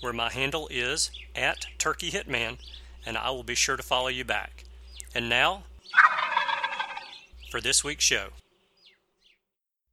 where my handle is at Turkey Hitman, and I will be sure to follow you back. And now, for this week's show.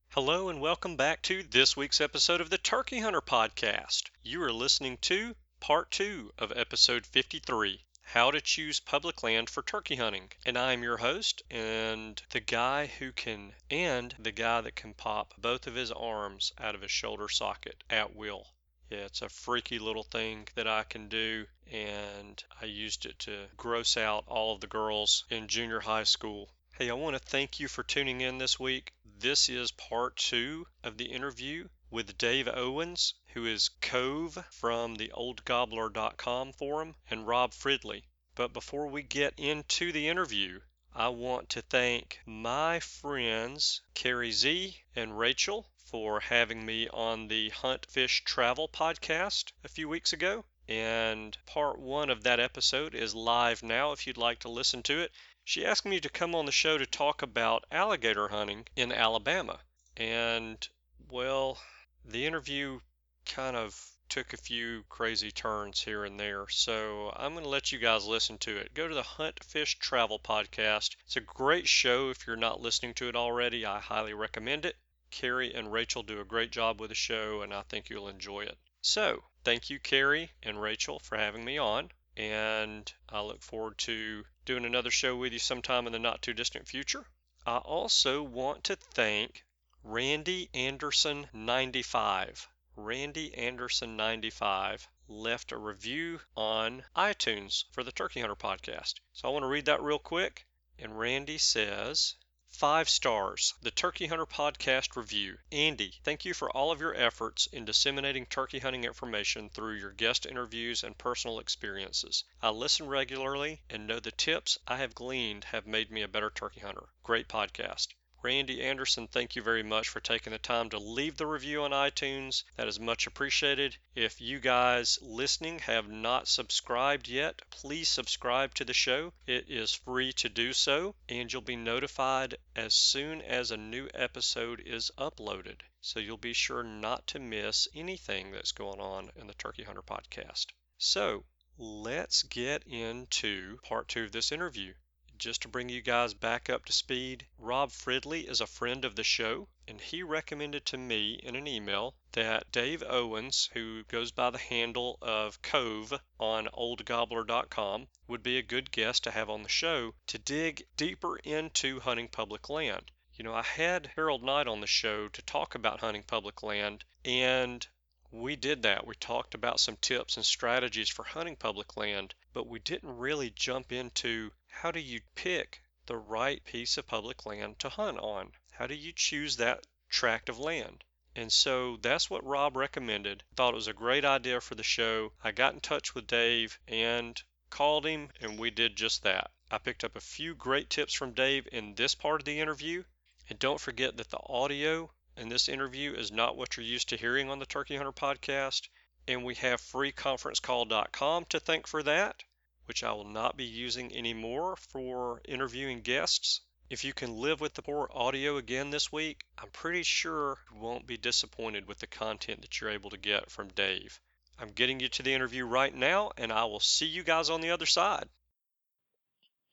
Hello, and welcome back to this week's episode of the Turkey Hunter Podcast. You are listening to part two of episode 53 How to Choose Public Land for Turkey Hunting. And I am your host, and the guy who can, and the guy that can pop both of his arms out of his shoulder socket at will. Yeah, it's a freaky little thing that I can do, and I used it to gross out all of the girls in junior high school. Hey, I want to thank you for tuning in this week. This is part two of the interview with Dave Owens, who is Cove from the oldgobbler.com forum, and Rob Fridley. But before we get into the interview, I want to thank my friends Carrie Z and Rachel for having me on the Hunt Fish Travel podcast a few weeks ago. And part one of that episode is live now if you'd like to listen to it. She asked me to come on the show to talk about alligator hunting in Alabama. And, well, the interview kind of took a few crazy turns here and there. So I'm going to let you guys listen to it. Go to the Hunt Fish Travel podcast. It's a great show. If you're not listening to it already, I highly recommend it. Carrie and Rachel do a great job with the show, and I think you'll enjoy it. So, thank you, Carrie and Rachel, for having me on. And I look forward to doing another show with you sometime in the not too distant future. I also want to thank Randy Anderson 95. Randy Anderson 95 left a review on iTunes for the Turkey Hunter podcast. So I want to read that real quick. And Randy says, Five stars. The Turkey Hunter Podcast Review. Andy, thank you for all of your efforts in disseminating turkey hunting information through your guest interviews and personal experiences. I listen regularly and know the tips I have gleaned have made me a better turkey hunter. Great podcast. Randy Anderson, thank you very much for taking the time to leave the review on iTunes. That is much appreciated. If you guys listening have not subscribed yet, please subscribe to the show. It is free to do so, and you'll be notified as soon as a new episode is uploaded. So you'll be sure not to miss anything that's going on in the Turkey Hunter podcast. So, let's get into part two of this interview just to bring you guys back up to speed, Rob Fridley is a friend of the show, and he recommended to me in an email that Dave Owens, who goes by the handle of Cove on oldgobbler.com, would be a good guest to have on the show to dig deeper into hunting public land. You know, I had Harold Knight on the show to talk about hunting public land, and we did that. We talked about some tips and strategies for hunting public land, but we didn't really jump into how do you pick the right piece of public land to hunt on? How do you choose that tract of land? And so that's what Rob recommended. Thought it was a great idea for the show. I got in touch with Dave and called him, and we did just that. I picked up a few great tips from Dave in this part of the interview. And don't forget that the audio in this interview is not what you're used to hearing on the Turkey Hunter podcast. And we have freeconferencecall.com to thank for that which I will not be using anymore for interviewing guests. If you can live with the poor audio again this week, I'm pretty sure you won't be disappointed with the content that you're able to get from Dave. I'm getting you to the interview right now, and I will see you guys on the other side.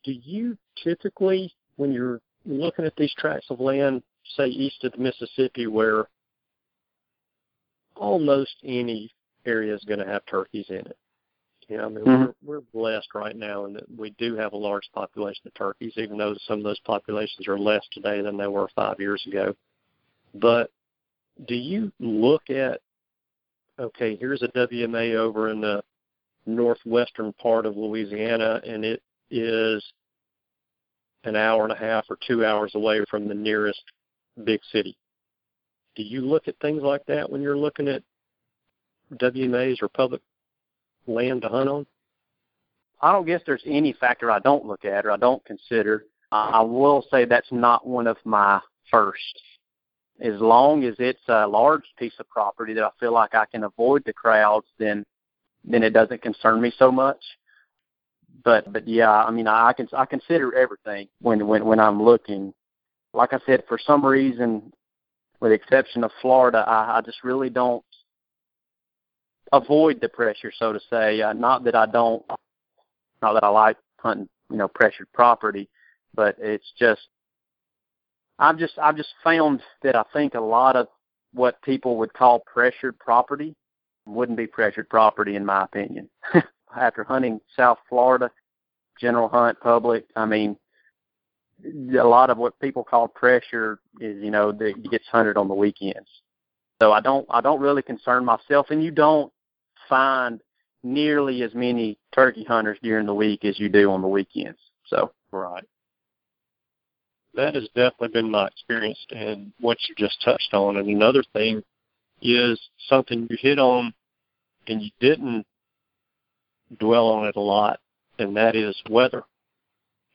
Do you typically, when you're looking at these tracts of land, say east of the Mississippi, where almost any area is going to have turkeys in it, Yeah, I mean Mm-hmm. we're we're blessed right now in that we do have a large population of turkeys, even though some of those populations are less today than they were five years ago. But do you look at okay, here's a WMA over in the northwestern part of Louisiana and it is an hour and a half or two hours away from the nearest big city. Do you look at things like that when you're looking at WMAs or public land to hunt on? I don't guess there's any factor I don't look at or I don't consider. I will say that's not one of my first. As long as it's a large piece of property that I feel like I can avoid the crowds, then then it doesn't concern me so much. But but yeah, I mean I can I consider everything when when when I'm looking. Like I said, for some reason, with the exception of Florida, I, I just really don't avoid the pressure, so to say. Uh, not that I don't, not that I like hunting, you know, pressured property, but it's just, I've just, I've just found that I think a lot of what people would call pressured property wouldn't be pressured property in my opinion. After hunting South Florida, general hunt, public, I mean, a lot of what people call pressure is, you know, that gets hunted on the weekends. So I don't, I don't really concern myself, and you don't find nearly as many turkey hunters during the week as you do on the weekends. So Right. That has definitely been my experience and what you just touched on. And another thing is something you hit on and you didn't dwell on it a lot, and that is weather.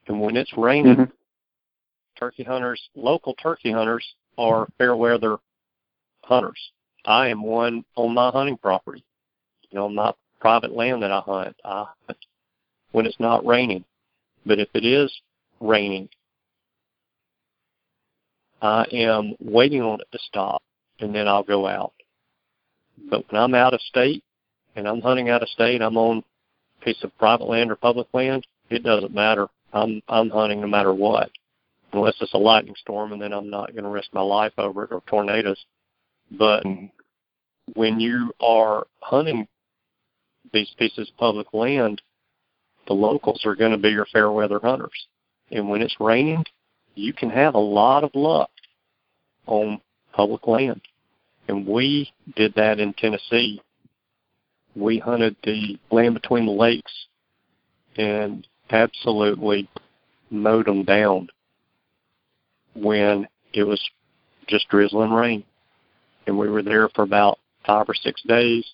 And when it's raining, Mhm. turkey hunters, local turkey hunters, are fair weather hunters. I am one on my hunting property. You know, my private land that I hunt. I hunt when it's not raining. But if it is raining, I am waiting on it to stop and then I'll go out. But when I'm out of state and I'm hunting out of state, I'm on a piece of private land or public land, it doesn't matter. I'm I'm hunting no matter what. Unless it's a lightning storm and then I'm not gonna risk my life over it or tornadoes. But mm-hmm. when you are hunting these pieces of public land, the locals are going to be your fair weather hunters. And when it's raining, you can have a lot of luck on public land. And we did that in Tennessee. We hunted the land between the lakes and absolutely mowed them down when it was just drizzling rain. And we were there for about five or six days,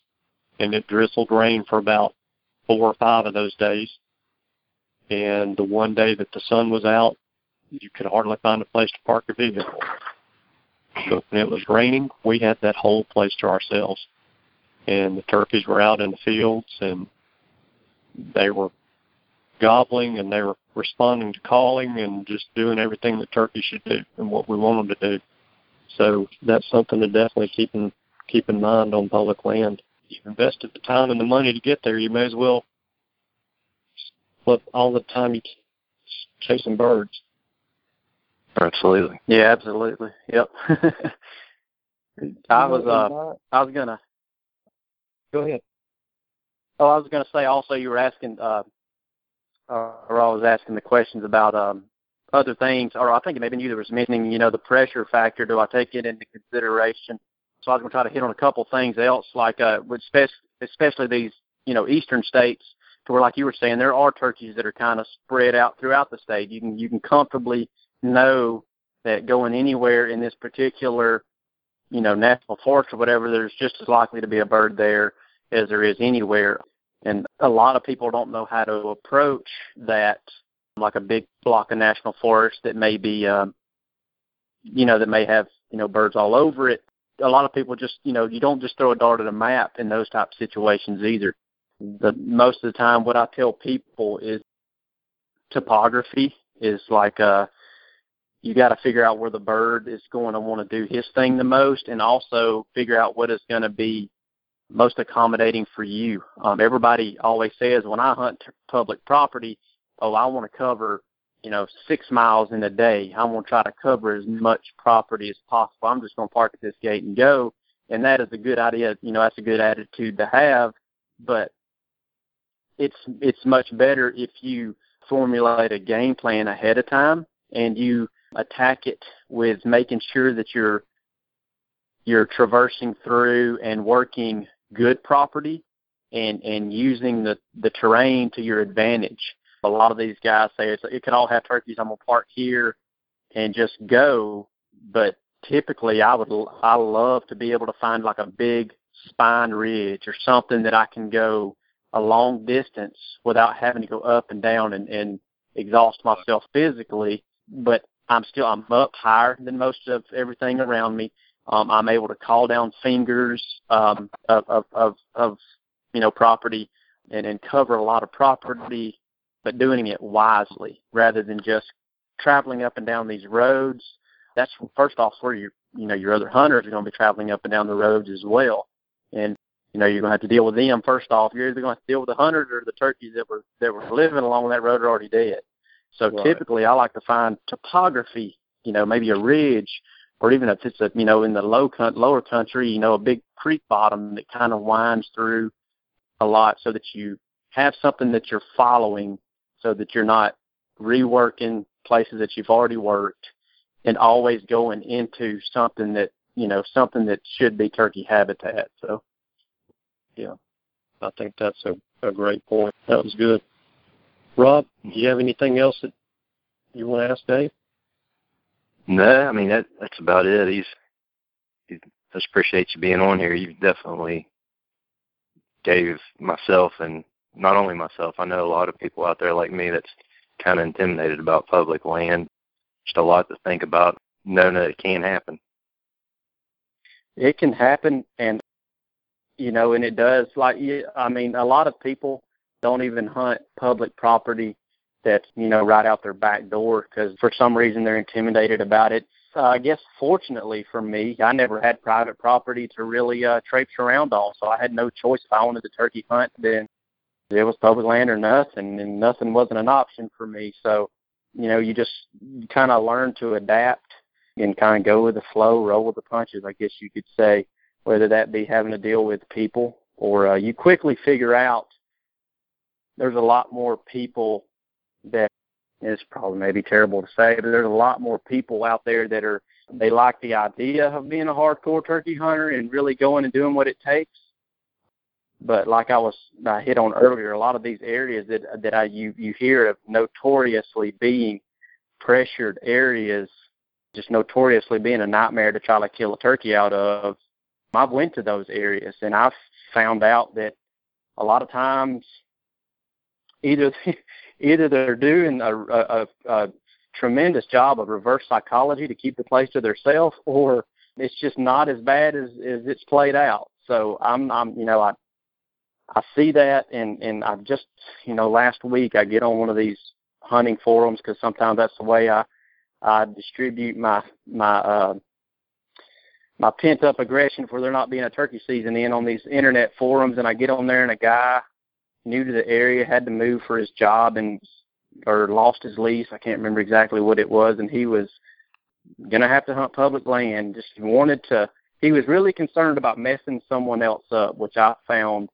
and it drizzled rain for about four or five of those days. And the one day that the sun was out, you could hardly find a place to park a vehicle. But when it was raining, we had that whole place to ourselves. And the turkeys were out in the fields and they were gobbling and they were responding to calling and just doing everything that turkeys should do and what we want them to do. So that's something to definitely keep in keep in mind on public land. You've invested the time and the money to get there. You may as well split all the time you chasing birds. Absolutely. yeah, absolutely. Yep. I was uh I was gonna Go ahead. oh I was gonna say also you were asking uh or I was asking the questions about um other things or I think maybe you there was mentioning, you know, the pressure factor, do I take it into consideration? So I was gonna try to hit on a couple things else like uh especially these, you know, eastern states to where like you were saying, there are turkeys that are kind of spread out throughout the state. You can you can comfortably know that going anywhere in this particular, you know, national forest or whatever, there's just as likely to be a bird there as there is anywhere. And a lot of people don't know how to approach that, like a big block of national forest that may be, um, you know, that may have, you know, birds all over it. A lot of people just, you know, you don't just throw a dart at a map in those type of situations either. The most of the time, what I tell people is topography is like uh you got to figure out where the bird is going to want to do his thing the most and also figure out what is going to be most accommodating for you. Um, everybody always says when I hunt t- public property, oh, I want to cover, you know, six miles in a day. I'm going to try to cover as much property as possible. I'm just going to park at this gate and go. And that is a good idea. You know, that's a good attitude to have. But it's it's much better if you formulate a game plan ahead of time and you attack it with making sure that you're you're traversing through and working good property and and using the the terrain to your advantage. A lot of these guys say it's, it can all have turkeys. I'm gonna park here and just go, but typically I would I love to be able to find like a big spine ridge or something that I can go a long distance without having to go up and down and, and exhaust myself physically, but I'm still I'm up higher than most of everything around me. Um, I'm able to call down fingers um, of, of of of you know property and and cover a lot of property, but doing it wisely rather than just traveling up and down these roads. That's first off where your you know your other hunters are going to be traveling up and down the roads as well, and you know you're going to have to deal with them first off. You're either going to, to deal with the hunters or the turkeys that were that were living along that road are already dead. So right. typically, I like to find topography. You know, maybe a ridge, or even if it's a you know in the low lower country, you know, a big creek bottom that kind of winds through a lot, so that you have something that you're following, so that you're not reworking places that you've already worked, and always going into something that you know something that should be turkey habitat. So, yeah, I think that's a, a great point. That was good. Rob, do you have anything else that you want to ask Dave? No, I mean that that's about it. He's he just appreciate you being on here. You definitely gave myself and not only myself, I know a lot of people out there like me that's kind of intimidated about public land. Just a lot to think about, knowing that it can happen. It can happen, and you know, and it does. Like, I mean, a lot of people don't even hunt public property that's you know right out their back door because for some reason they're intimidated about it. Uh, I guess fortunately for me, I never had private property to really uh, traipse around on, so I had no choice if I wanted to turkey hunt. Then it was public land or nothing, and nothing wasn't an option for me. So you know, you just kind of learn to adapt and kind of go with the flow, roll with the punches, I guess you could say, whether that be having to deal with people or uh, you quickly figure out there's a lot more people that it's probably maybe terrible to say, but there's a lot more people out there that are they like the idea of being a hardcore turkey hunter and really going and doing what it takes. But like I was I hit on earlier, a lot of these areas that that I you you hear of notoriously being pressured areas, just notoriously being a nightmare to try to kill a turkey out of. I've went to those areas and I've found out that a lot of times either either they're doing a, a, a tremendous job of reverse psychology to keep the place to themselves, or it's just not as bad as as it's played out. So I'm I'm you know I I see that and and I just you know last week I get on one of these hunting forums because sometimes that's the way I I distribute my my uh my pent up aggression for there not being a turkey season in on these internet forums and I get on there and a guy new to the area, had to move for his job and or lost his lease. I can't remember exactly what it was, and he was gonna have to hunt public land. Just wanted to. He was really concerned about messing someone else up, which I found,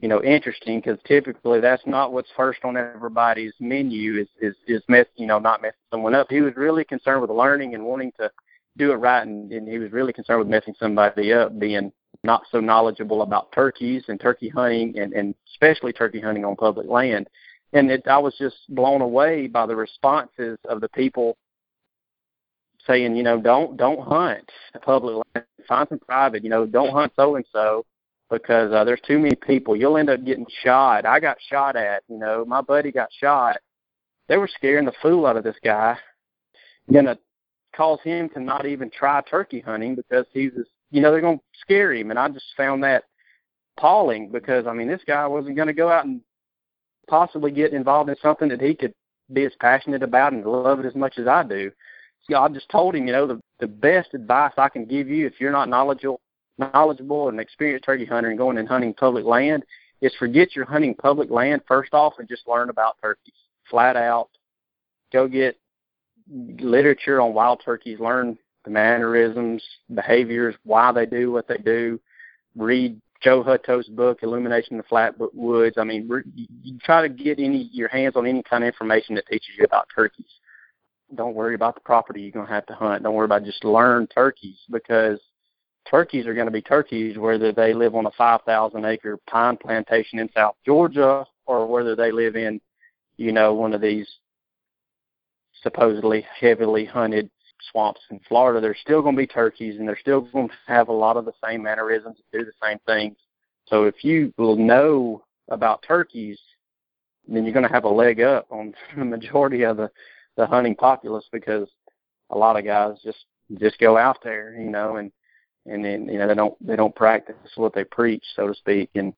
you know, interesting because typically that's not what's first on everybody's menu is is is mess, you know, not messing someone up. He was really concerned with learning and wanting to do it right, and, and he was really concerned with messing somebody up, being not so knowledgeable about turkeys and turkey hunting and, and especially turkey hunting on public land. And it, I was just blown away by the responses of the people saying, you know, don't don't hunt public land, find some private, you know, don't hunt so and so because uh, there's too many people. You'll end up getting shot. I got shot at, you know, my buddy got shot. They were scaring the fool out of this guy. Gonna cause him to not even try turkey hunting because he was you know, they're to scare him. And I just found that appalling because, I mean, this guy wasn't to go out and possibly get involved in something that he could be as passionate about and love it as much as I do. So I just told him, you know, the, the best advice I can give you if you're not knowledgeable, knowledgeable and experienced turkey hunter and going and hunting public land is forget your hunting public land first off and just learn about turkeys flat out. Go get literature on wild turkeys, learn the mannerisms, behaviors, why they do what they do. Read Joe Hutto's book, Illumination of the Flatwoods. I mean, you try to get any your hands on any kind of information that teaches you about turkeys. Don't worry about the property you're going to have to hunt. Don't worry about just learn turkeys because turkeys are going to be turkeys whether they live on a 5,000 acre pine plantation in South Georgia or whether they live in, you know, one of these supposedly heavily hunted swamps in Florida, They're still going to be turkeys, and they're still going to have a lot of the same mannerisms, and do the same things. So if you will know about turkeys, then you're going to have a leg up on the majority of the the hunting populace because a lot of guys just just go out there, you know, and and then you know they don't they don't practice what they preach, so to speak. And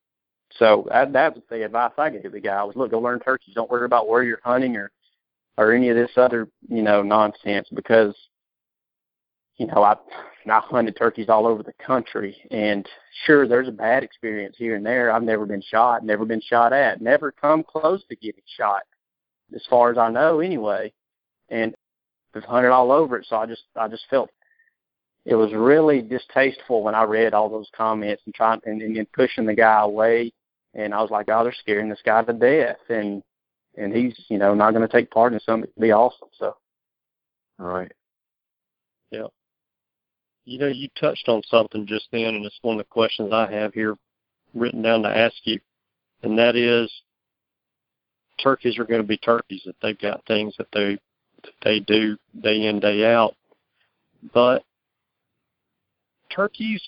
so that that was the advice I gave the guy was look, go learn turkeys. Don't worry about where you're hunting or or any of this other you know nonsense because you know, I I hunted turkeys all over the country, and sure, there's a bad experience here and there. I've never been shot, never been shot at, never come close to getting shot, as far as I know, anyway. And I've hunted all over it, so I just I just felt it was really distasteful when I read all those comments and trying and, and, and pushing the guy away. And I was like, oh, they're scaring this guy to death, and and he's you know not going to take part in something that could be awesome. So, all right. Yeah. You know, you touched on something just then, and it's one of the questions I have here written down to ask you, and that is, turkeys are going to be turkeys. That they've got things that they that they do day in day out, but turkeys,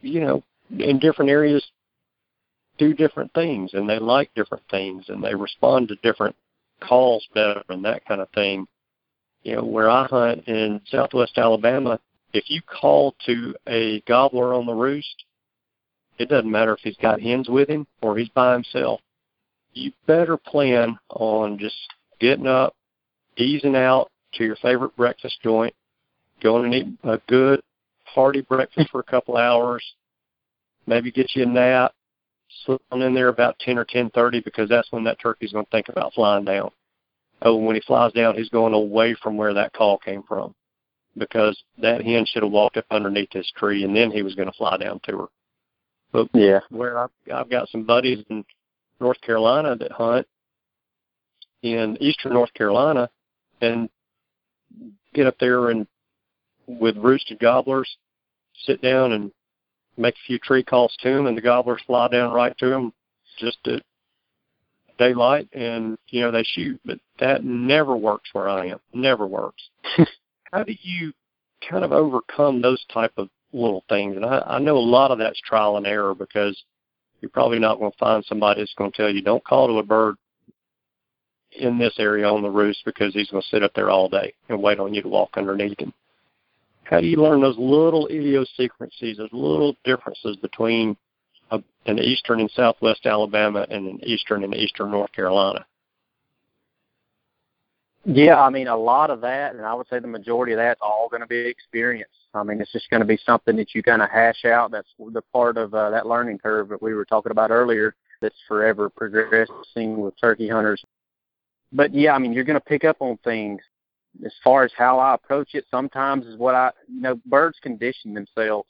you know, in different areas do different things, and they like different things, and they respond to different calls better, and that kind of thing. You know, where I hunt in Southwest Alabama, if you call to a gobbler on the roost, it doesn't matter if he's got hens with him or he's by himself. You better plan on just getting up, easing out to your favorite breakfast joint, going and eat a good hearty breakfast for a couple hours, maybe get you a nap, slip on in there about ten or ten thirty because that's when that turkey's going to think about flying down. Oh, when he flies down, he's going away from where that call came from because that hen should have walked up underneath this tree and then he was going to fly down to her. But yeah, where I've, I've got some buddies in North Carolina that hunt in eastern North Carolina and get up there and with roosted gobblers sit down and make a few tree calls to them and the gobblers fly down right to them just at daylight and you know they shoot but that never works where I am never works how do you kind of overcome those type of little things? And I, I know a lot of that's trial and error because you're probably not going to find somebody that's going to tell you don't call to a bird in this area on the roost because he's going to sit up there all day and wait on you to walk underneath him. How do you learn those little idiosyncrasies, those little differences between a, an eastern and southwest Alabama and an eastern and eastern North Carolina? Yeah, I mean, a lot of that, and I would say the majority of that's all going to be experience. I mean, it's just going to be something that you kind of hash out. That's the part of uh, that learning curve that we were talking about earlier that's forever progressing with turkey hunters. But yeah, I mean, you're going to pick up on things as far as how I approach it. Sometimes is what I, you know, birds condition themselves.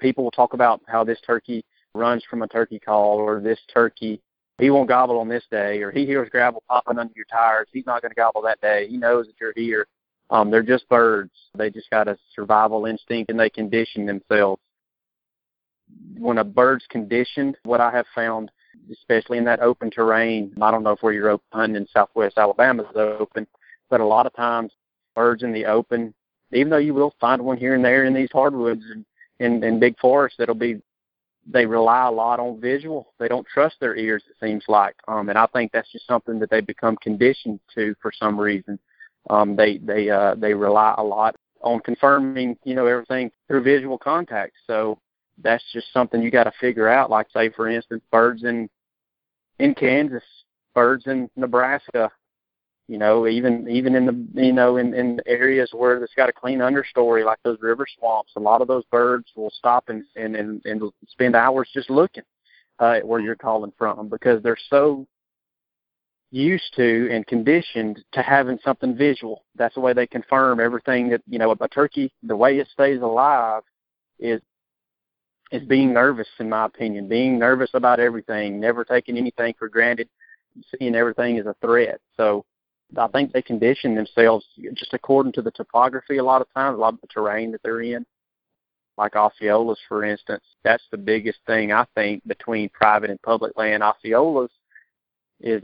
People will talk about how this turkey runs from a turkey call or this turkey he won't gobble on this day, or he hears gravel popping under your tires. He's not going to gobble that day. He knows that you're here. Um, they're just birds. They just got a survival instinct, and they condition themselves. When a bird's conditioned, what I have found, especially in that open terrain, I don't know if where you're hunting in Southwest Alabama is open, but a lot of times birds in the open, even though you will find one here and there in these hardwoods and in, in big forests that'll be they rely a lot on visual. They don't trust their ears. It seems like, um, and I think that's just something that they become conditioned to for some reason. Um, they they uh, they rely a lot on confirming, you know, everything through visual contact. So that's just something you got to figure out. Like say, for instance, birds in in Kansas, birds in Nebraska, you know, even even in the you know in in areas where it's got a clean understory like those river swamps, a lot of those birds will stop and and and, and spend hours just looking uh, at where you're calling from because they're so used to and conditioned to having something visual. That's the way they confirm everything that you know a turkey. The way it stays alive is is being nervous, in my opinion, being nervous about everything, never taking anything for granted, seeing everything as a threat. So I think they condition themselves just according to the topography a lot of times, a lot of the terrain that they're in. Like Osceolas, for instance, that's the biggest thing I think between private and public land. Osceolas is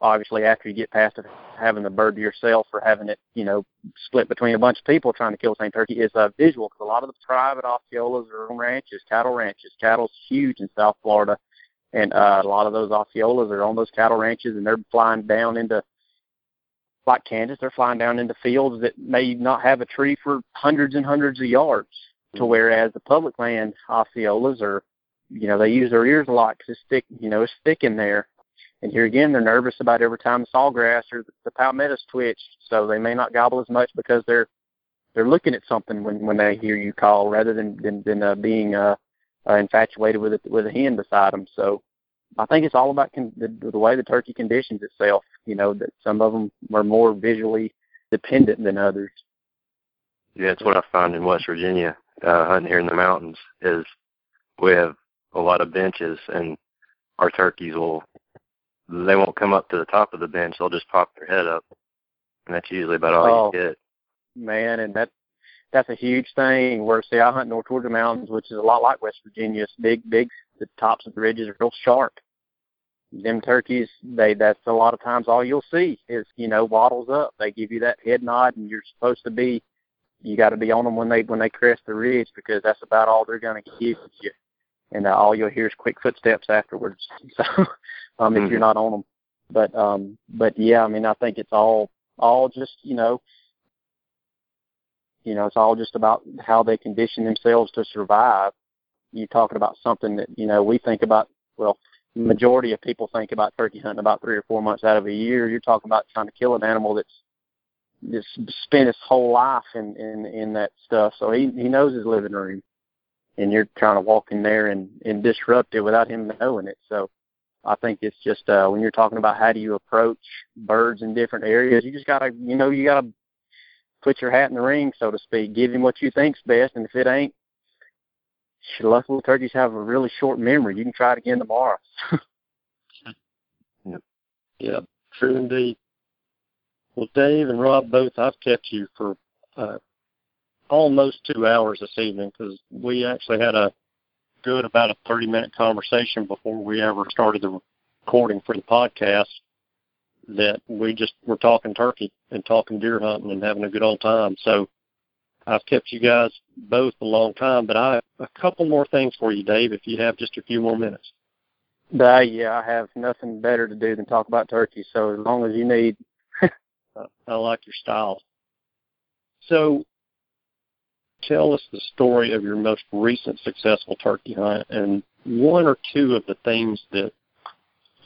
obviously after you get past having the bird to yourself or having it, you know, split between a bunch of people trying to kill the same turkey is a visual because a lot of the private Osceolas are on ranches, cattle ranches. Cattle's huge in South Florida, and uh, a lot of those Osceolas are on those cattle ranches, and they're flying down into like Kansas, they're flying down into fields that may not have a tree for hundreds and hundreds of yards. To mm-hmm. whereas the public land Osceolas are, you know, they use their ears a lot because it's thick, you know, it's thick in there and here again, they're nervous about every time the sawgrass or the, the palmettos twitch, so they may not gobble as much because they're they're looking at something when when they hear you call, rather than than, than uh, being uh, uh, infatuated with it with a hen beside them. So I think it's all about con- the, the way the turkey conditions itself. You know that some of them are more visually dependent than others. Yeah, it's what I find in West Virginia, uh, hunting here in the mountains, is we have a lot of benches, and our turkeys will they won't come up to the top of the bench. They'll just pop their head up, and that's usually about all oh, you get. Man, and that that's a huge thing. Where say I hunt north toward the mountains, which is a lot like West Virginia. It's big, big. The tops of the ridges are real sharp. Them turkeys, they that's a lot of times all you'll see is you know wattles up. They give you that head nod, and you're supposed to be. You got to be on them when they when they crest the ridge because that's about all they're going to give you and uh, all you'll hear is quick footsteps afterwards. So, um, mm-hmm. if you're mm-hmm. not on them, but um, but yeah, I mean, I think it's all all just you know, you know, it's all just about how they condition themselves to survive. You're talking about something that you know we think about. Well, majority of people think about turkey hunting about three or four months out of a year. You're talking about trying to kill an animal that's just spent his whole life in in in that stuff. So he he knows his living room and you're trying to walk in there and, and disrupt it without him knowing it. So I think it's just uh, when you're talking about how do you approach birds in different areas, you just gotta, you know, you gotta put your hat in the ring, so to speak. Give him what you think's best, and if it ain't, luckily turkeys have a really short memory. You can try it again tomorrow. Yep. True indeed. Well, Dave and Rob, both I've kept you for uh, almost two hours this evening because we actually had a good about a 30 minute conversation before we ever started the recording for the podcast that we just were talking turkey and talking deer hunting and having a good old time. So I've kept you guys both a long time, but I a couple more things for you, Dave, if you have just a few more minutes. Uh, yeah, I have nothing better to do than talk about turkey. So as long as you need. I like your style. So tell us the story of your most recent successful turkey hunt and one or two of the things that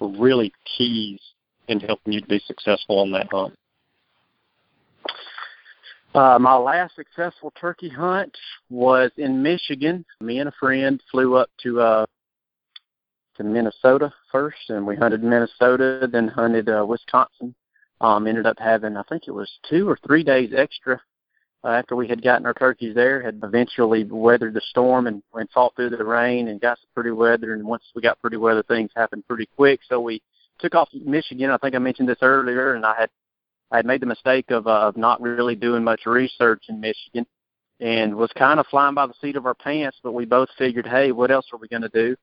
were really keys in helping you to be successful on that hunt. Uh, my last successful turkey hunt was in Michigan. Me and a friend flew up to uh, to Minnesota first, and we hunted Minnesota, then hunted uh, Wisconsin. Um, ended up having, I think it was two or three days extra uh, after we had gotten our turkeys there, had eventually weathered the storm and, and fought through the rain and got some pretty weather. And once we got pretty weather, things happened pretty quick. So we took off Michigan. I think I mentioned this earlier, and I had I had made the mistake of uh, of not really doing much research in Michigan, and was kind of flying by the seat of our pants. But we both figured, hey, what else are we going to do?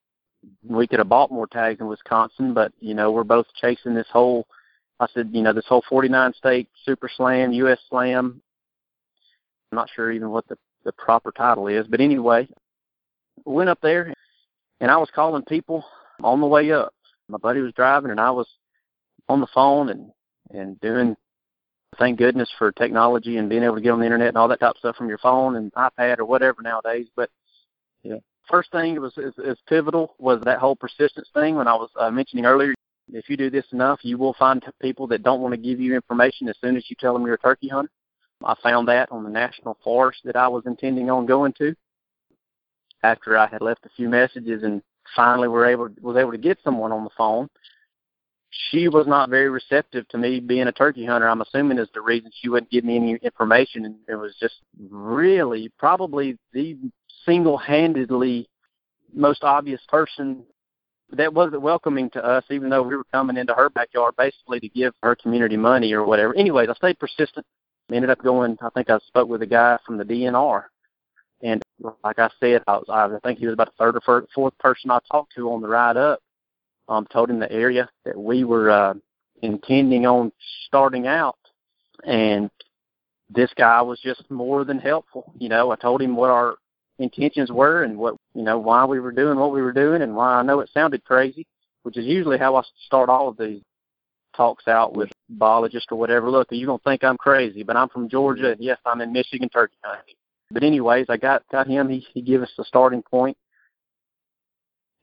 We could have bought more tags in Wisconsin, but you know we're both chasing this whole. I said, you know, this whole 49 state Super Slam, U.S. Slam I'm not sure even what the, the proper title is, but anyway, went up there and I was calling people on the way up. My buddy was driving and I was on the phone and and doing thank goodness for technology and being able to get on the internet and all that type of stuff from your phone and iPad or whatever nowadays. But yeah, first thing that was is, is pivotal was that whole persistence thing when I was uh, mentioning earlier. If you do this enough, you will find people that don't want to give you information as soon as you tell them you're a turkey hunter. I found that on the national forest that I was intending on going to. After I had left a few messages and finally were able was able to get someone on the phone, she was not very receptive to me being a turkey hunter. I'm assuming is the reason she wouldn't give me any information, and it was just really probably the single-handedly most obvious person that wasn't welcoming to us, even though we were coming into her backyard basically to give her community money or whatever. Anyways, I stayed persistent. Ended up going. I think I spoke with a guy from the DNR, and like I said, I was I think he was about the third or fourth person I talked to on the ride up. Um, told him the area that we were uh, intending on starting out, and this guy was just more than helpful. You know, I told him what our intentions were and what you know why we were doing what we were doing and why I know it sounded crazy, which is usually how I start all of these talks out with biologists or whatever. Look, you're gonna think I'm crazy, but I'm from Georgia and yes, I'm in Michigan turkey hunting. But anyways, I got got him. He he gave us the starting point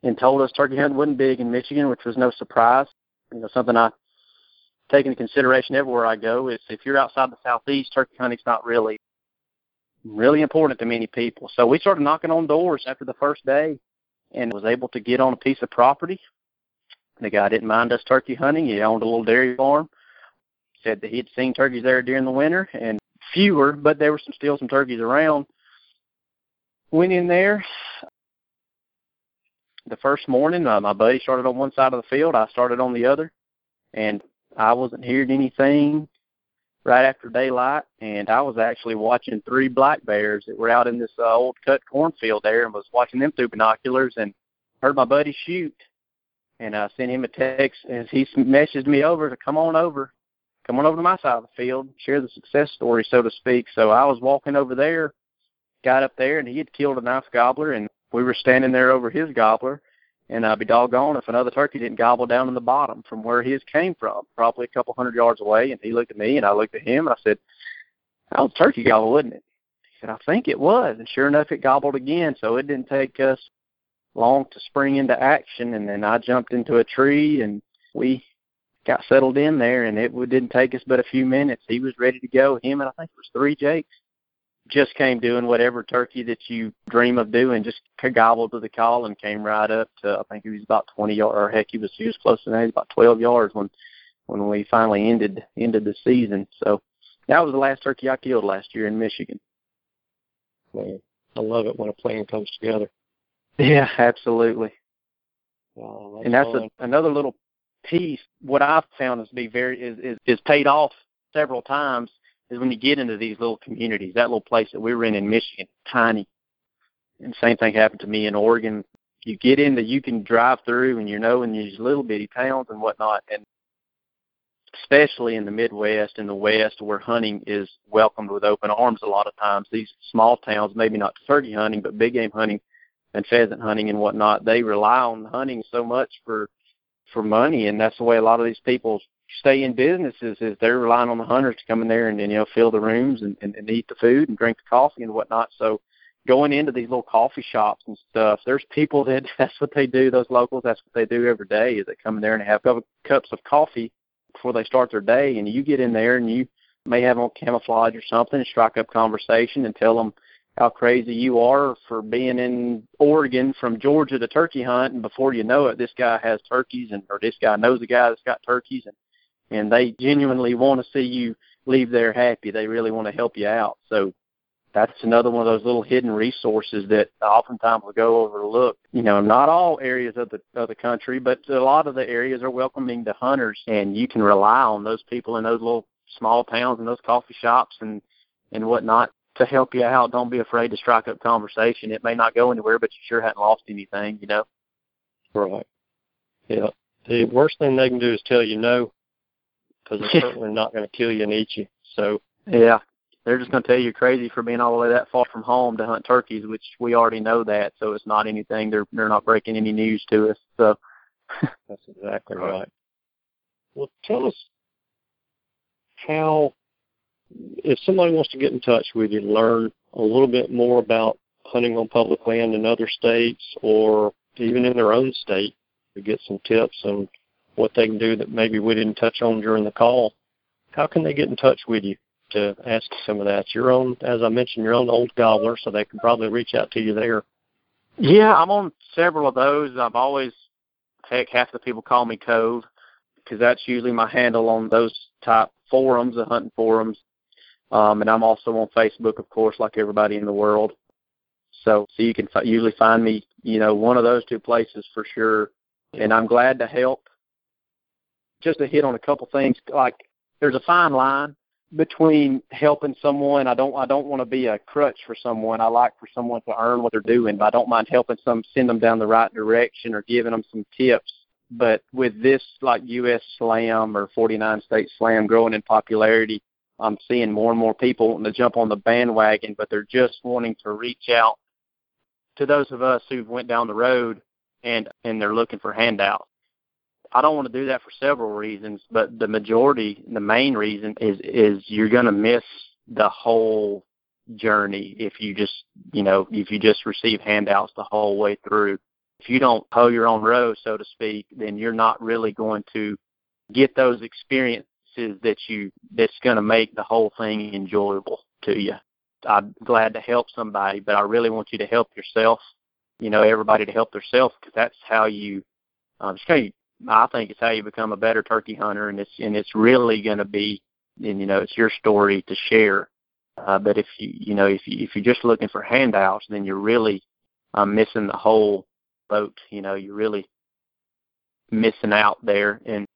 and told us turkey hunting wasn't big in Michigan, which was no surprise. You know, something I take into consideration everywhere I go is if you're outside the southeast, turkey hunting's not really really important to many people. So we started knocking on doors after the first day and was able to get on a piece of property. The guy didn't mind us turkey hunting. He owned a little dairy farm. Said that he'd seen turkeys there during the winter and fewer, but there were some still some turkeys around. Went in there. The first morning, uh, my buddy started on one side of the field. I started on the other, and I wasn't hearing anything right after daylight, and I was actually watching three black bears that were out in this uh, old cut cornfield there, and was watching them through binoculars, and heard my buddy shoot, and I sent him a text, and he messaged me over to come on over, come on over to my side of the field, share the success story, so to speak. So I was walking over there, got up there, and he had killed a nice gobbler, and we were standing there over his gobbler, and I'd be doggone if another turkey didn't gobble down in the bottom from where his came from, probably a couple hundred yards away. And he looked at me, and I looked at him, and I said, "That was turkey gobble, wasn't it?" He said, "I think it was." And sure enough, it gobbled again. So it didn't take us long to spring into action. And then I jumped into a tree, and we got settled in there. And it didn't take us but a few minutes. He was ready to go. Him and I think it was three Jakes just came doing whatever turkey that you dream of doing, just gobbled to the call and came right up to I think he was about twenty yards or heck he was he was close to that, he was about twelve yards when when we finally ended ended the season. So that was the last turkey I killed last year in Michigan. Man, I love it when a plan comes together. Yeah, absolutely. Wow, that's and that's fun. a, another little piece. What I've found is be very is, is is paid off several times is when you get into these little communities. That little place that we were in in Michigan, tiny. And same thing happened to me in Oregon. You get in that you can drive through and you know in these little bitty towns and whatnot and especially in the Midwest and the West where hunting is welcomed with open arms a lot of times. These small towns, maybe not turkey hunting, but big game hunting and pheasant hunting and whatnot, they rely on hunting so much for for money and that's the way a lot of these people stay in businesses is they're relying on the hunters to come in there and, and you know fill the rooms and, and, and eat the food and drink the coffee and whatnot. So going into these little coffee shops and stuff, there's people that that's what they do. Those locals, that's what they do every day. Is they come in there and have cups of coffee before they start their day, and you get in there and you may have on camouflage or something and strike up conversation and tell them how crazy you are for being in Oregon from Georgia to turkey hunt, and before you know it, this guy has turkeys, and or this guy knows a guy that's got turkeys, and and they genuinely want to see you leave there happy. They really want to help you out. So that's another one of those little hidden resources that oftentimes will go overlooked. You know, not all areas of the of the country, but a lot of the areas are welcoming to hunters, and you can rely on those people in those little small towns and those coffee shops and and whatnot to help you out. Don't be afraid to strike up conversation. It may not go anywhere, but you sure haven't lost anything. You know. Right. Yeah. The worst thing they can do is tell you no, because they're certainly not going to kill you and eat you. So Yeah. They're just going to tell you you're crazy for being all the way that far from home to hunt turkeys, which we already know that. So it's not anything. They're they're not breaking any news to us. So that's exactly right. Well, tell us how, if somebody wants to get in touch with you, learn a little bit more about hunting on public land in other states or even in their own state, to get some tips on what they can do that maybe we didn't touch on during the call. How can they get in touch with you to ask some of that? You're on, as I mentioned, you're on Old Gobbler, so they can probably reach out to you there. Yeah, I'm on several of those. I've always, heck, half the people call me Cove because that's usually my handle on those type forums, the hunting forums. Um, and I'm also on Facebook, of course, like everybody in the world. So, so you can f- usually find me, you know, one of those two places for sure. And I'm glad to help. Just to hit on a couple things, like there's a fine line between helping someone. I don't I don't want to be a crutch for someone. I like for someone to earn what they're doing, but I don't mind helping some send them down the right direction or giving them some tips. But with this like US Slam or 49 State Slam growing in popularity, I'm seeing more and more people wanting to jump on the bandwagon, but they're just wanting to reach out to those of us who went down the road and and they're looking for handouts. I don't want to do that for several reasons, but the majority, the main reason is is you're going to miss the whole journey if you just, you know, if you just receive handouts the whole way through. If you don't hoe your own row, so to speak, then you're not really going to get those experiences that you that's going to make the whole thing enjoyable to you. I'm glad to help somebody, but I really want you to help yourself. You know, everybody to help themselves because that's how you. Um, just how you I think it's how you become a better turkey hunter, and it's and it's really going to be, and you know, it's your story to share. Uh, but if you you know if you if you're just looking for handouts, then you're really um, missing the whole boat. You know, you're really missing out there. And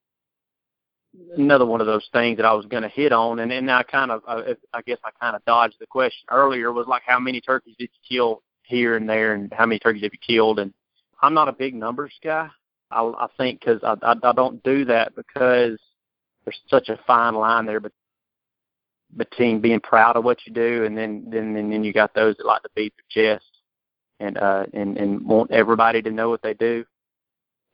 another one of those things that I was going to hit on, and then I kind of I, I guess I kind of dodged the question earlier was like how many turkeys did you kill here and there, and how many turkeys have you killed? And I'm not a big numbers guy. I, I think because I, I, I don't do that because there's such a fine line there, between being proud of what you do and then then and then you got those that like to beat their chest and uh and and want everybody to know what they do.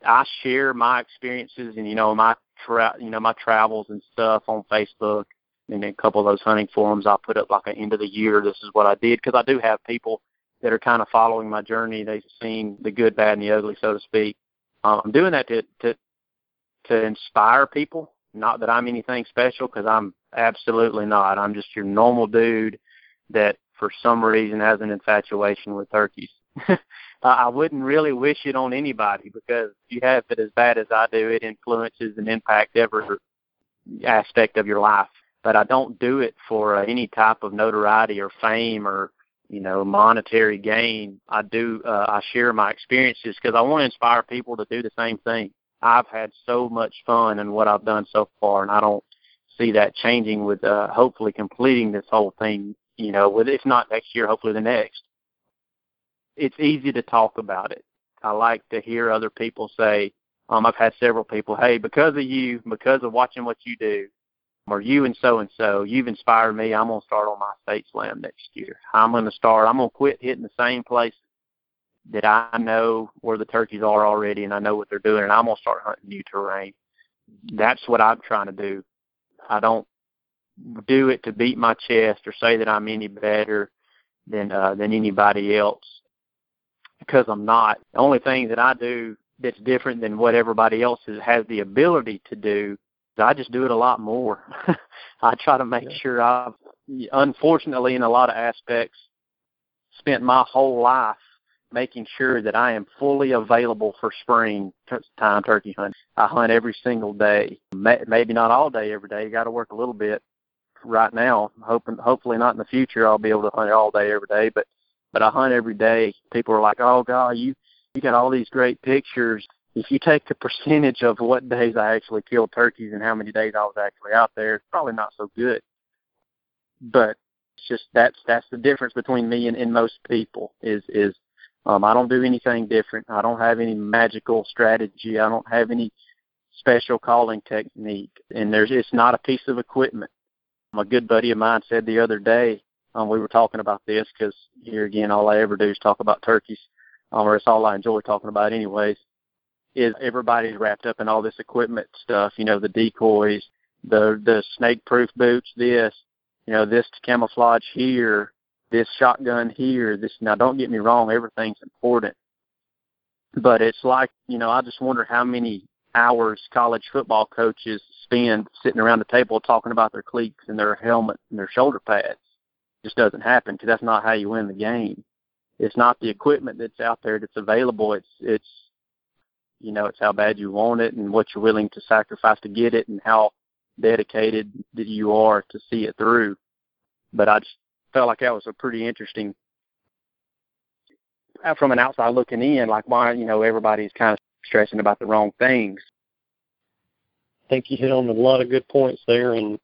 I share my experiences and you know my tra- you know my travels and stuff on Facebook and a couple of those hunting forums I put up like an end of the year. This is what I did because I do have people that are kind of following my journey. They've seen the good, bad, and the ugly, so to speak. Um, I'm doing that to to to inspire people. Not that I'm anything special, because I'm absolutely not. I'm just your normal dude that, for some reason, has an infatuation with turkeys. I wouldn't really wish it on anybody because if you have it as bad as I do, it influences and impacts every aspect of your life. But I don't do it for uh, any type of notoriety or fame or you know, monetary gain. I do, uh, I share my experiences because I want to inspire people to do the same thing. I've had so much fun in what I've done so far, and I don't see that changing with uh, hopefully completing this whole thing. You know, with if not next year, hopefully the next. It's easy to talk about it. I like to hear other people say, um, I've had several people, hey, because of you, because of watching what you do, or you and so and so, you've inspired me. I'm gonna start on my state slam next year. I'm gonna start. I'm gonna quit hitting the same place that I know where the turkeys are already, and I know what they're doing, and I'm gonna start hunting new terrain. That's what I'm trying to do. I don't do it to beat my chest or say that I'm any better than uh, than anybody else because I'm not. The only thing that I do that's different than what everybody else has the ability to do I just do it a lot more. I try to make yeah. sure I've, unfortunately, in a lot of aspects, spent my whole life making sure that I am fully available for spring time turkey hunting. I hunt every single day, maybe not all day every day. You got to work a little bit right now. Hoping, hopefully, not in the future. I'll be able to hunt all day every day, but but I hunt every day. People are like, "Oh God, you you got all these great pictures." If you take the percentage of what days I actually killed turkeys and how many days I was actually out there, it's probably not so good. But it's just that's that's the difference between me and, and most people is is um I don't do anything different. I don't have any magical strategy. I don't have any special calling technique. And there's it's not a piece of equipment. My good buddy of mine said the other day, um, we were talking about this because here again, all I ever do is talk about turkeys, um, or it's all I enjoy talking about anyways is everybody's wrapped up in all this equipment stuff, you know, the decoys, the the snake proof boots, this, you know, this camouflage here, this shotgun here, this now don't get me wrong, everything's important. But it's like, you know, I just wonder how many hours college football coaches spend sitting around the table talking about their cleats and their helmet and their shoulder pads. It just doesn't happen because that's not how you win the game. It's not the equipment that's out there that's available. It's it's you know, it's how bad you want it and what you're willing to sacrifice to get it and how dedicated that you are to see it through. But I just felt like that was a pretty interesting from an outside looking in, like why you know everybody's kind of stressing about the wrong things. I think you hit on a lot of good points there, and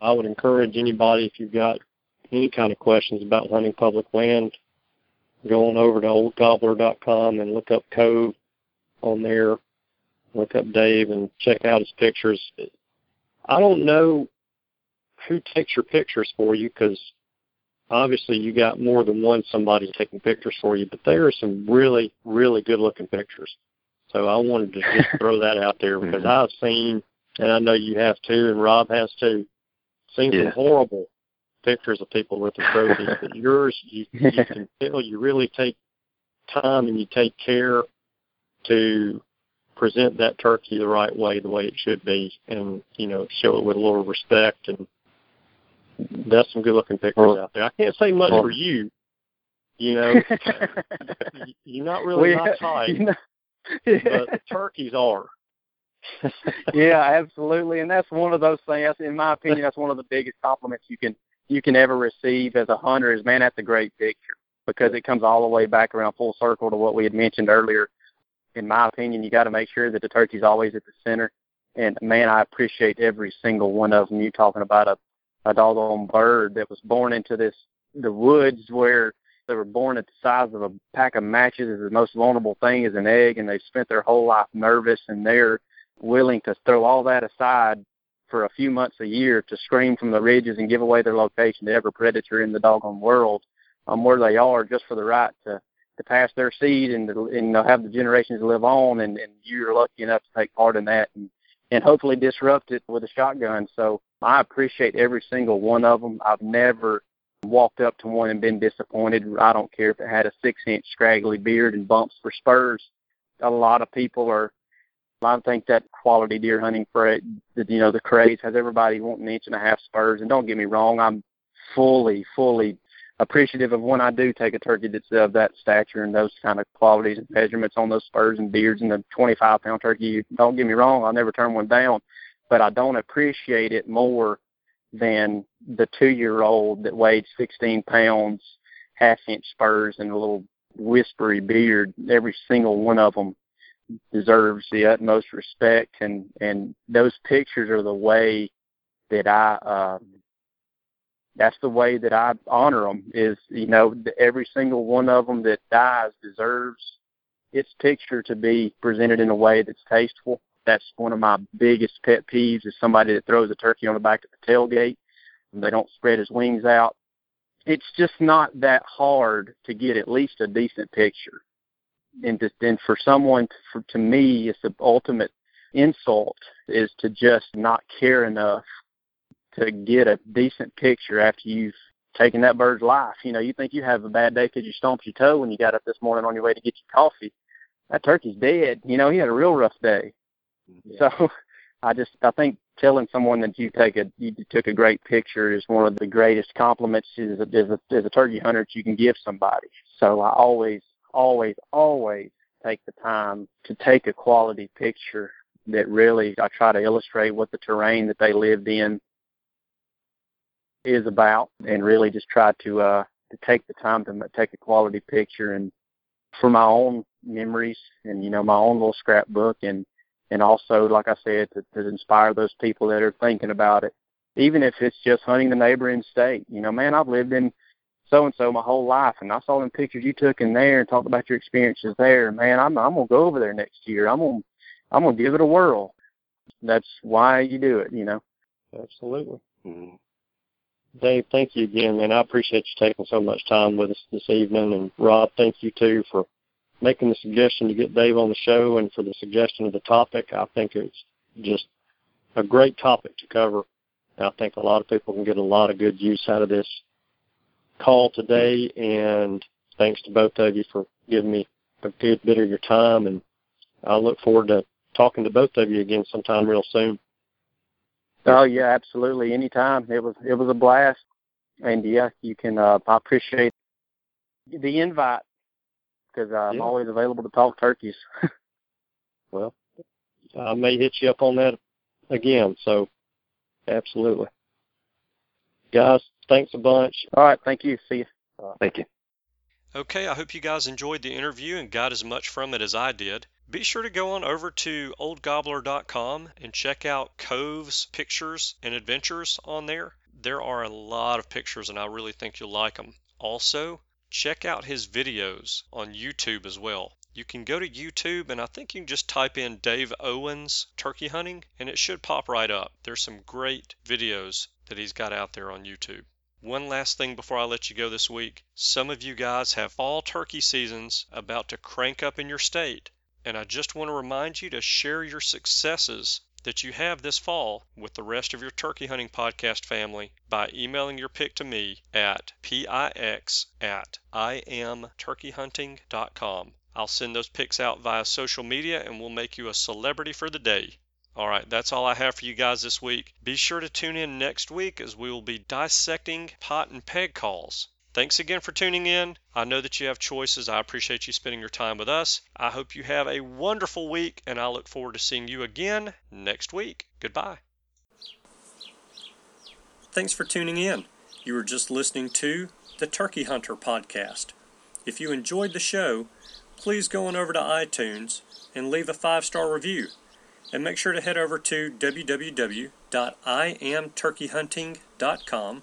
I would encourage anybody if you've got any kind of questions about hunting public land, go on over to oldgobbler.com and look up Cove on there. Look up Dave and check out his pictures. I don't know who takes your pictures for you because obviously you got more than one somebody taking pictures for you, but there are some really, really good looking pictures. So I wanted to just throw that out there because mm-hmm. I've seen, and I know you have too, and Rob has too, seen yeah. some horrible pictures of people with their trophies. but yours, you, you can tell you really take time and you take care to present that turkey the right way, the way it should be, and you know show it with a little respect. And that's some good looking pictures well, out there. I can't say much well, for you. You know, you're not really tight, you know, yeah. but turkeys are. yeah, absolutely, and that's one of those things. In my opinion, that's one of the biggest compliments you can you can ever receive as a hunter. Is man, that's a great picture because it comes all the way back around full circle to what we had mentioned earlier. In my opinion, you got to make sure that the turkey's always at the center. And man, I appreciate every single one of them. You talking about a a doggone bird that was born into this the woods where they were born at the size of a pack of matches is the most vulnerable thing is an egg and they've spent their whole life nervous and they're willing to throw all that aside for a few months a year to scream from the ridges and give away their location to every predator in the doggone world um where they are just for the right to to pass their seed and to and you know, have the generations live on and, and you're lucky enough to take part in that and and hopefully disrupt it with a shotgun. So I appreciate every single one of them. I've never walked up to one and been disappointed. I don't care if it had a six inch scraggly beard and bumps for spurs. A lot of people are I think that quality deer hunting for it, you know, the craze has everybody wanting an inch and a half spurs. And don't get me wrong, I'm fully, fully appreciative of when I do take a turkey that's of that stature and those kind of qualities and measurements on those spurs and beards and the 25 pound turkey. Don't get me wrong, I'll never turn one down, but I don't appreciate it more than the two year old that weighed 16 pounds, half inch spurs and a little whispery beard. Every single one of them deserves the utmost respect and and those pictures are the way that I uh, that's the way that I honor them. Is you know every single one of them that dies deserves its picture to be presented in a way that's tasteful. That's one of my biggest pet peeves is somebody that throws a turkey on the back of the tailgate and they don't spread his wings out. It's just not that hard to get at least a decent picture. And to, and for someone, for, to me, it's the ultimate insult is to just not care enough to get a decent picture after you've taken that bird's life. You know, you think you have a bad day because you stomped your toe when you got up this morning on your way to get your coffee. That turkey's dead. You know, he had a real rough day. Yeah. So I just I think telling someone that you take a you took a great picture is one of the greatest compliments as a, as a, as a turkey hunter that you can give somebody. So I always always always take the time to take a quality picture that really I try to illustrate what the terrain that they lived in is about, and really just try to uh, to take the time to take a quality picture and for my own memories and you know my own little scrapbook and and also like I said to, to inspire those people that are thinking about it, even if it's just hunting the neighboring state. You know, man, I've lived in so and so my whole life, and I saw them pictures you took in there and talked about your experiences there. Man, I'm I'm gonna go over there next year. I'm gonna I'm gonna give it a whirl. That's why you do it, you know. Absolutely. Mm-hmm. Dave, thank you again, man. I appreciate you taking so much time with us this evening. And Rob, thank you too for making the suggestion to get Dave on the show and for the suggestion of the topic. I think it's just a great topic to cover. I think a lot of people can get a lot of good use out of this call today. And thanks to both of you for giving me a good bit of your time. And I look forward to talking to both of you again sometime real soon. Oh yeah, absolutely. Anytime. It was it was a blast. And yeah, you can. Uh, I appreciate the invite because uh, I'm always available to talk turkeys. well, I may hit you up on that again. So, absolutely, guys. Thanks a bunch. All right. Thank you. See you. Uh, thank you. Okay, I hope you guys enjoyed the interview and got as much from it as I did. Be sure to go on over to oldgobbler.com and check out Cove's pictures and adventures on there. There are a lot of pictures and I really think you'll like them. Also, check out his videos on YouTube as well. You can go to YouTube and I think you can just type in Dave Owens turkey hunting and it should pop right up. There's some great videos that he's got out there on YouTube. One last thing before I let you go this week. Some of you guys have fall turkey seasons about to crank up in your state, and I just want to remind you to share your successes that you have this fall with the rest of your turkey hunting podcast family by emailing your pick to me at pix at imturkeyhunting.com. I'll send those pics out via social media and we'll make you a celebrity for the day. All right, that's all I have for you guys this week. Be sure to tune in next week as we will be dissecting pot and peg calls. Thanks again for tuning in. I know that you have choices. I appreciate you spending your time with us. I hope you have a wonderful week, and I look forward to seeing you again next week. Goodbye. Thanks for tuning in. You were just listening to the Turkey Hunter podcast. If you enjoyed the show, please go on over to iTunes and leave a five star review. And make sure to head over to www.iamturkeyhunting.com